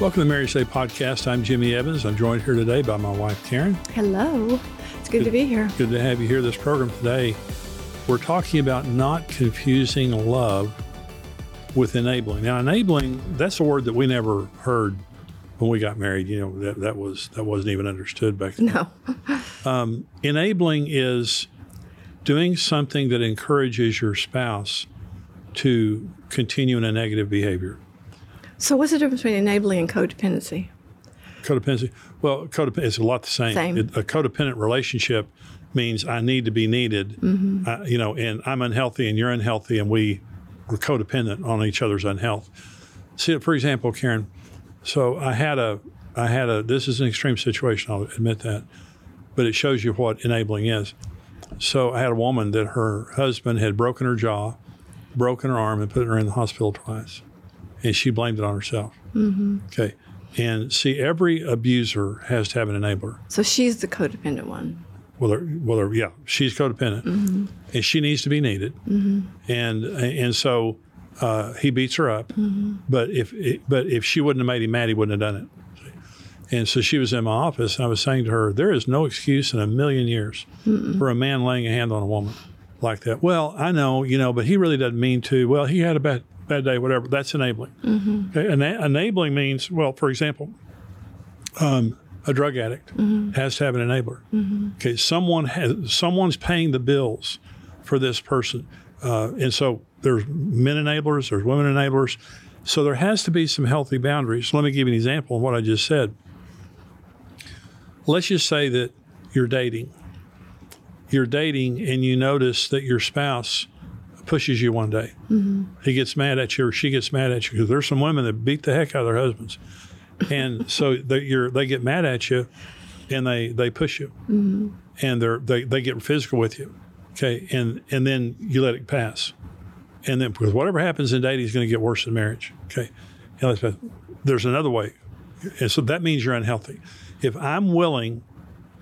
Welcome to the Marriage Today podcast. I'm Jimmy Evans. I'm joined here today by my wife, Karen. Hello. It's good, to be here. Good to have you here. This program today, we're talking about not confusing love with enabling. Now, enabling, that's a word that we never heard when we got married. You know, that, that was that wasn't even understood back then. No. Um, enabling is doing something that encourages your spouse to continue in a negative behavior. So, what's the difference between enabling and codependency? Codependency. Well, codependent is a lot the same. Same. It- a codependent relationship means I need to be needed. Uh, you know, and I'm unhealthy and you're unhealthy, and we we're codependent on each other's unhealth. See, for example, Karen. So I had a I had a. This is an extreme situation. I'll admit that, but it shows you what enabling is. So I had a woman that her husband had broken her jaw, broken her arm, and put her in the hospital twice, and she blamed it on herself. Mm-hmm. Okay. And see, every abuser has to have an enabler. So, she's the codependent one. Well, well, yeah, she's codependent, and she needs to be needed, and and so uh, he beats her up. But if but if she wouldn't have made him mad, he wouldn't have done it. And so she was in my office, and I was saying to her, "There is no excuse in a million years for a man laying a hand on a woman like that." Well, I know, you know, but he really doesn't mean to. Well, he had a bad bad day, whatever. That's enabling. Mm-hmm. Okay, ena- enabling means, well, for example, um, a drug addict mm-hmm. has to have an enabler. Mm-hmm. Okay, someone has someone's paying the bills for this person, uh, and so there's men enablers, there's women enablers. So there has to be some healthy boundaries. Let me give you an example of what I just said. Let's just say that you're dating. You're dating, and you notice that your spouse pushes you one day. He gets mad at you, or she gets mad at you, because there's some women that beat the heck out of their husbands. And so they, they get mad at you and they, they push you. And they're, they, they get physical with you. Okay? And, and then you let it pass. And then because whatever happens in dating is going to get worse in marriage. Okay? There's another way. And so that means you're unhealthy. If i'm willing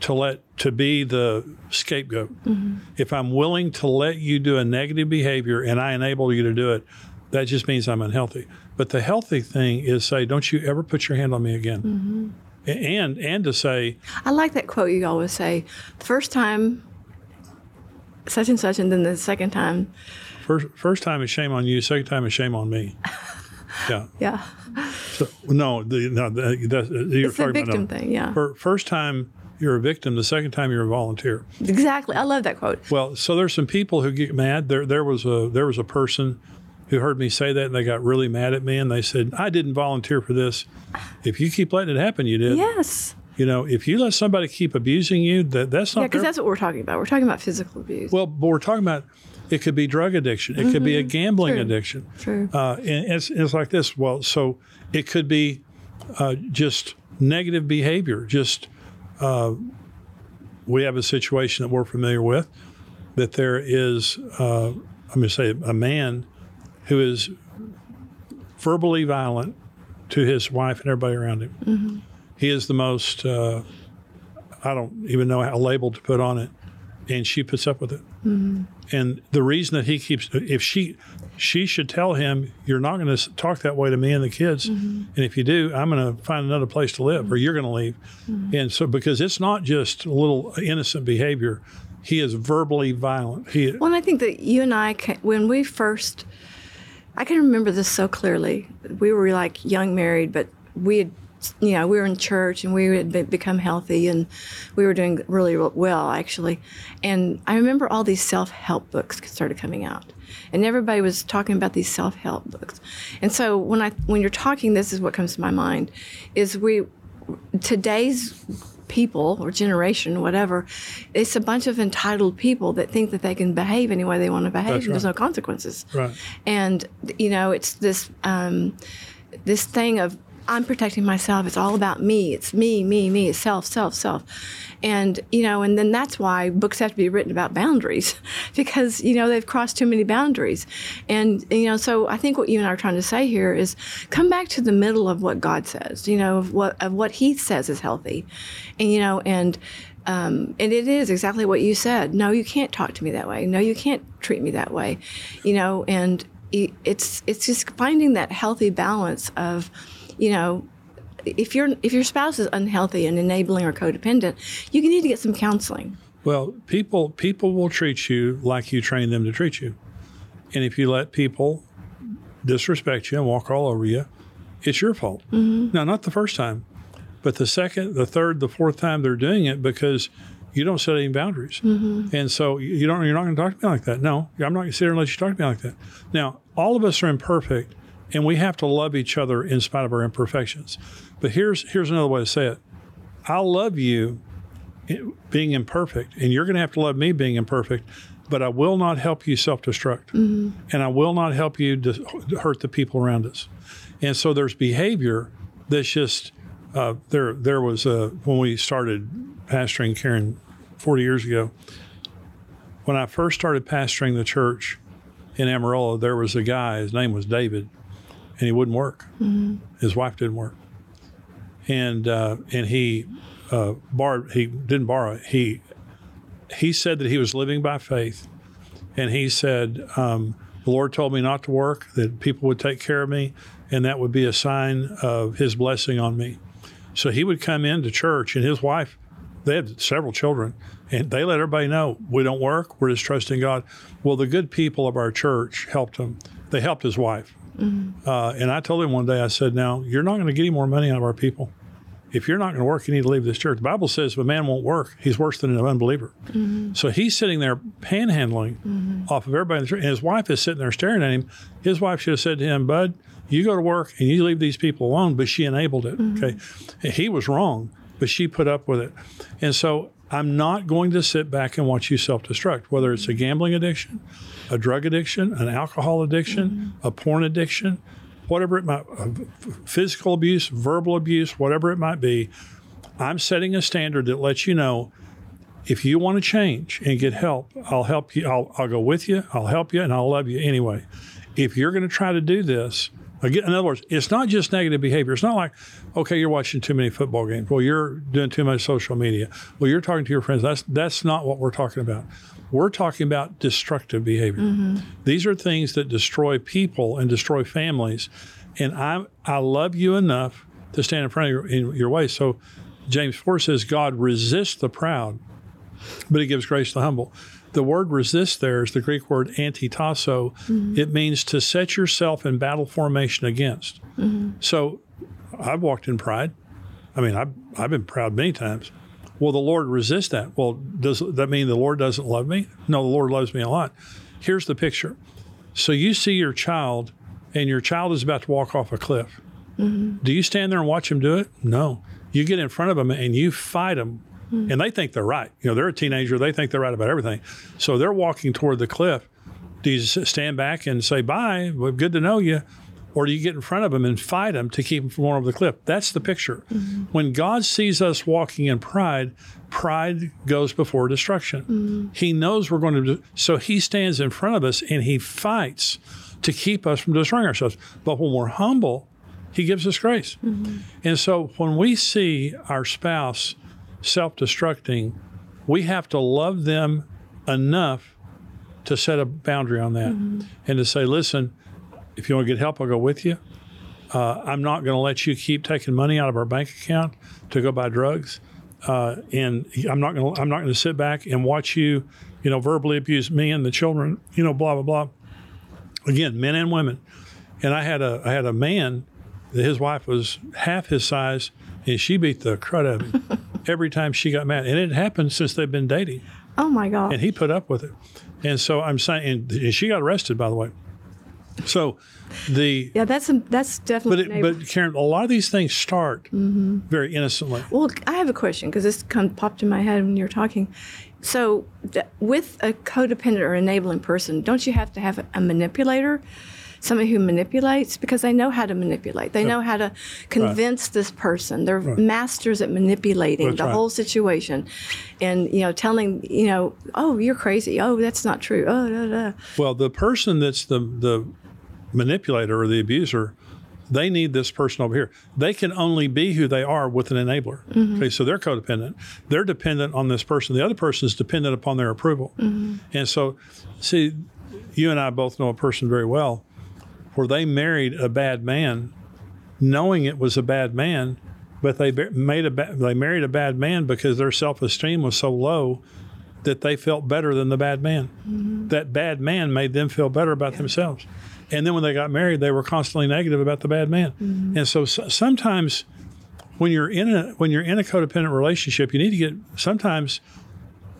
to let to be the scapegoat. Mm-hmm. If i'm willing to let you do a negative behavior and i enable you to do it that just means i'm unhealthy. But the healthy thing is say don't you ever put your hand on me again. Mm-hmm. A- and and to say I like that quote you always say the first time, such and such, and then the second time, first first time is shame on you second time is shame on me. Yeah. Yeah. so, no the, no the, that's, you're It's the talking about victim no. thing, yeah. Fir- first time you're a victim the second time you're a volunteer Exactly. I love that quote. Well, so there's some people who get mad. There, there was a there was a person who heard me say that, and they got really mad at me, and they said, "I didn't volunteer for this. If you keep letting it happen, you did. Yes. You know, if you let somebody keep abusing you, that that's not Yeah, because that's what we're talking about. We're talking about physical abuse. well. But we're talking about it could be drug addiction. It could be a gambling True. addiction. True. Uh, and it's, it's like this. Well, so it could be uh, just negative behavior. Just uh, we have a situation that we're familiar with that there is, uh, I'm going to say, a man who is verbally violent to his wife and everybody around him. He is the most, uh, I don't even know how label to put on it, and she puts up with it. And the reason that he keeps, if she, she should tell him, you're not going to talk that way to me and the kids. Mm-hmm. And if you do, I'm going to find another place to live or you're going to leave. Mm-hmm. And so, because it's not just a little uh, innocent behavior, he is verbally violent. He, Well, and I think that you and I, ca- when we first, I can remember this so clearly. We were like young married, but we had, you know, we were in church and we had be- become healthy and we were doing really well, actually. And I remember all these self help books started coming out. And everybody was talking about these self help books. And so when I when you're talking, this is what comes to my mind is we today's people or generation, whatever, it's a bunch of entitled people that think that they can behave any way they want to behave. That's and There's no consequences. Right. And you know, it's this um, this thing of I'm protecting myself. It's all about me. It's me, me, me. It's self, self, self. And you know, and then that's why books have to be written about boundaries, because you know they've crossed too many boundaries. And you know, so I think what you and I are trying to say here is come back to the middle of what God says. You know, of what of what He says is healthy, and you know, and um, and it is exactly what you said. No, you can't talk to me that way. No, you can't treat me that way. You know, and it's it's just finding that healthy balance of, you know, if your if your spouse is unhealthy and enabling or codependent, you can need to get some counseling. Well, people people will treat you like you train them to treat you, and if you let people disrespect you and walk all over you, it's your fault. Mm-hmm. Now, not the first time, but the second, the third, the fourth time they're doing it because you don't set any boundaries, mm-hmm. and so you don't. You're not going to talk to me like that. No, I'm not going to sit here and let you talk to me like that. Now, all of us are imperfect, and we have to love each other in spite of our imperfections. But here's here's another way to say it. I'll love you being imperfect, and you're going to have to love me being imperfect, but I will not help you self destruct. And I will not help you to hurt the people around us. And so there's behavior that's just, uh, there, there was, a, when we started pastoring Karen 40 years ago, when I first started pastoring the church in Amarillo, there was a guy, his name was David, and he wouldn't work. His wife didn't work. And, uh, and he, uh, borrowed, he didn't borrow. He, he said that he was living by faith. And he said, um, the Lord told me not to work, that people would take care of me, and that would be a sign of his blessing on me. So he would come into church, and his wife, they had several children, and they let everybody know we don't work, we're just trusting God. Well, the good people of our church helped him. They helped his wife. Mm-hmm. Uh, and I told him one day, I said, Now, you're not going to get any more money out of our people. If you're not going to work, you need to leave this church. The Bible says if a man won't work, he's worse than an unbeliever. Mm-hmm. So he's sitting there panhandling mm-hmm. off of everybody in the church, and his wife is sitting there staring at him. His wife should have said to him, Bud, you go to work and you leave these people alone, but she enabled it. Okay. He was wrong, but she put up with it. And so I'm not going to sit back and watch you self destruct, whether it's a gambling addiction, a drug addiction, an alcohol addiction, a porn addiction, whatever it might uh, physical abuse, verbal abuse, whatever it might be. I'm setting a standard that lets you know if you want to change and get help, I'll help you. I'll, I'll go with you. I'll help you, and I'll love you anyway. If you're going to try to do this, again, in other words, it's not just negative behavior. It's not like, okay, you're watching too many football games. Well, you're doing too much social media. Well, you're talking to your friends. That's that's not what we're talking about. We're talking about destructive behavior. Mm-hmm. These are things that destroy people and destroy families. And I I love you enough to stand in front of your, in your way. So James 4 says, God resists the proud, but he gives grace to the humble. The word resist there is the Greek word antitasso. Mm-hmm. It means to set yourself in battle formation against. Mm-hmm. So I've walked in pride. I mean, I've, I've been proud many times. Well, the Lord resists that. Well, does that mean the Lord doesn't love me? No, the Lord loves me a lot. Here's the picture. So you see your child, and your child is about to walk off a cliff. Mm-hmm. Do you stand there and watch him do it? No. You get in front of them and you fight them, and they think they're right. You know, they're a teenager; they think they're right about everything. So they're walking toward the cliff. Do you stand back and say bye? Well, good to know you. Or do you get in front of them and fight them to keep them from going over the cliff? That's the picture. Mm-hmm. When God sees us walking in pride, pride goes before destruction. Mm. He knows we're going to do, so he stands in front of us and he fights to keep us from destroying ourselves. But when we're humble, he gives us grace. Mm-hmm. And so when we see our spouse self destructing, we have to love them enough to set a boundary on that and to say, listen, if you want to get help, I'll go with you. Uh, I'm not going to let you keep taking money out of our bank account to go buy drugs. Uh, and I'm not going to I'm not going to sit back and watch you, you know, verbally abuse me and the children, you know, blah blah blah. Again, men and women. And I had a I had a man that his wife was half his size, and she beat the crud out of him every time she got mad. And it happened since they've been dating, Oh my God. and he put up with it. And so I'm saying, and she got arrested, by the way. So the yeah, that's a, that's but definitely. it, but Karen, a lot of these things start mm-hmm. very innocently. Well, I have a question because this come, popped in my head when you were talking. So, th- with a codependent or enabling person, don't you have to have a manipulator, somebody who manipulates because they know how to manipulate. They know how to convince this person. They're masters at manipulating That's the right. whole situation, and you know, telling you know, oh, you're crazy. Oh, that's not true. Oh, da, da. Well, the person that's the the manipulator or the abuser, they need this person over here. They can only be who they are with an enabler. Mm-hmm. Okay, so they're codependent. They're dependent on this person. The other person is dependent upon their approval. Mm-hmm. And so, see, you and I both know a person very well where they married a bad man, knowing it was a bad man, but they made a ba- they married a bad man because their self esteem was so low that they felt better than the bad man. Mm-hmm. That bad man made them feel better about themselves. And then when they got married, they were constantly negative about the bad man. Mm-hmm. And so, s sometimes when you're in a when you're in a codependent relationship, you need to get sometimes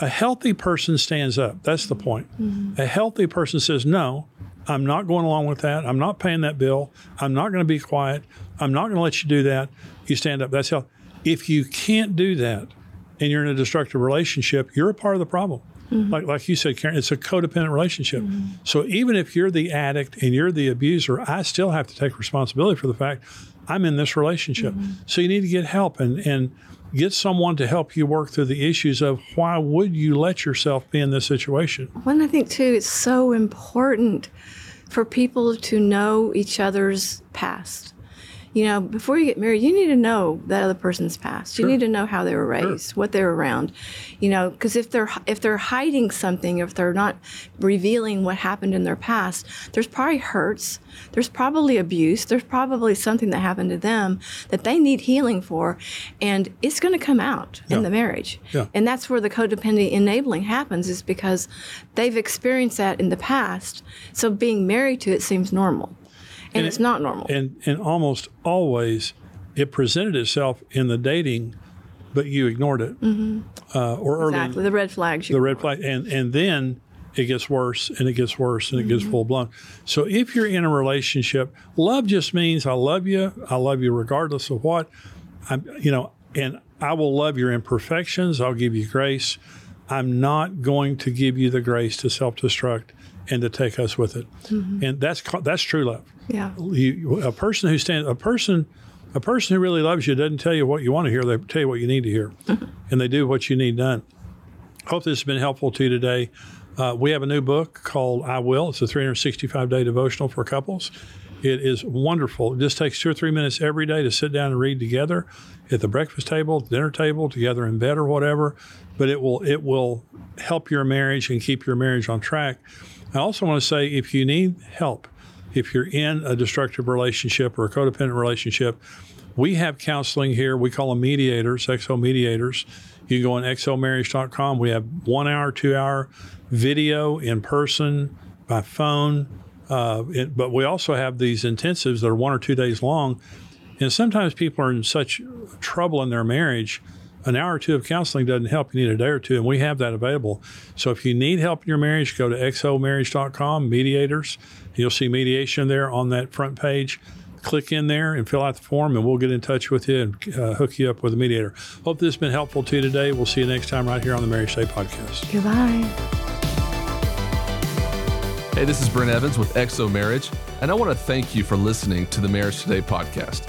a healthy person stands up. That's the point. Mm-hmm. A healthy person says, "No, I'm not going along with that. I'm not paying that bill. I'm not going to be quiet. I'm not going to let you do that." You stand up. That's how. If you can't do that, and you're in a destructive relationship, you're a part of the problem. Mm-hmm. Like like you said, Karen, it's a codependent relationship. Mm-hmm. So even if you're the addict and you're the abuser, I still have to take responsibility for the fact I'm in this relationship. Mm-hmm. So you need to get help and and get someone to help you work through the issues of why would you let yourself be in this situation? One, I think too, it's so important for people to know each other's past. You know, before you get married, you need to know that other person's past. You need to know how they were raised, what they were around. You know, because if they're if they're hiding something, if they're not revealing what happened in their past, there's probably hurts. There's probably abuse. There's probably something that happened to them that they need healing for, and it's going to come out in the marriage. Yeah. And that's where the codependent enabling happens is because they've experienced that in the past. So being married to it seems normal. And, And it's it- not normal. And and almost always it presented itself in the dating, but you ignored it. Uh, or early exactly. The red flags. You the red flag and and then it gets worse and it gets worse and it gets full blown so if you're in a relationship love just means i love you i love you regardless of what i'm you know and i will love your imperfections i'll give you grace i'm not going to give you the grace to self-destruct and to take us with it. And that's that's true love. Yeah. you, a person who stands a person a person who really loves you doesn't tell you what you want to hear. They tell you what you need to hear. And they do what you need done. Hope this has been helpful to you today. Uh, we have a new book called i will. It's a 365 day devotional for couples. It is wonderful. It just takes two or three minutes every day to sit down and read together at the breakfast table dinner table together in bed or whatever. But it will it will help your marriage and keep your marriage on track i also want to say if you need help if you're in a destructive relationship or a codependent relationship, we have counseling here. We call them mediators, XO mediators. You can go on xomarriage.com. We have one hour, two hour video in person, by phone. Uh, it, but we also have these intensives that are one or two days long. And sometimes people are in such trouble in their marriage, an hour or two of counseling doesn't help. You need a day or two, and we have that available. So if you need help in your marriage, go to xomarriage.com, mediators. You'll see mediation there on that front page. Click in there and fill out the form, and we'll get in touch with you and uh, hook you up with a mediator. Hope this has been helpful to you today. We'll see you next time right here on the Marriage Today Podcast. Goodbye. Hey, this is Brent Evans with XO Marriage, and I want to thank you for listening to the Marriage Today podcast.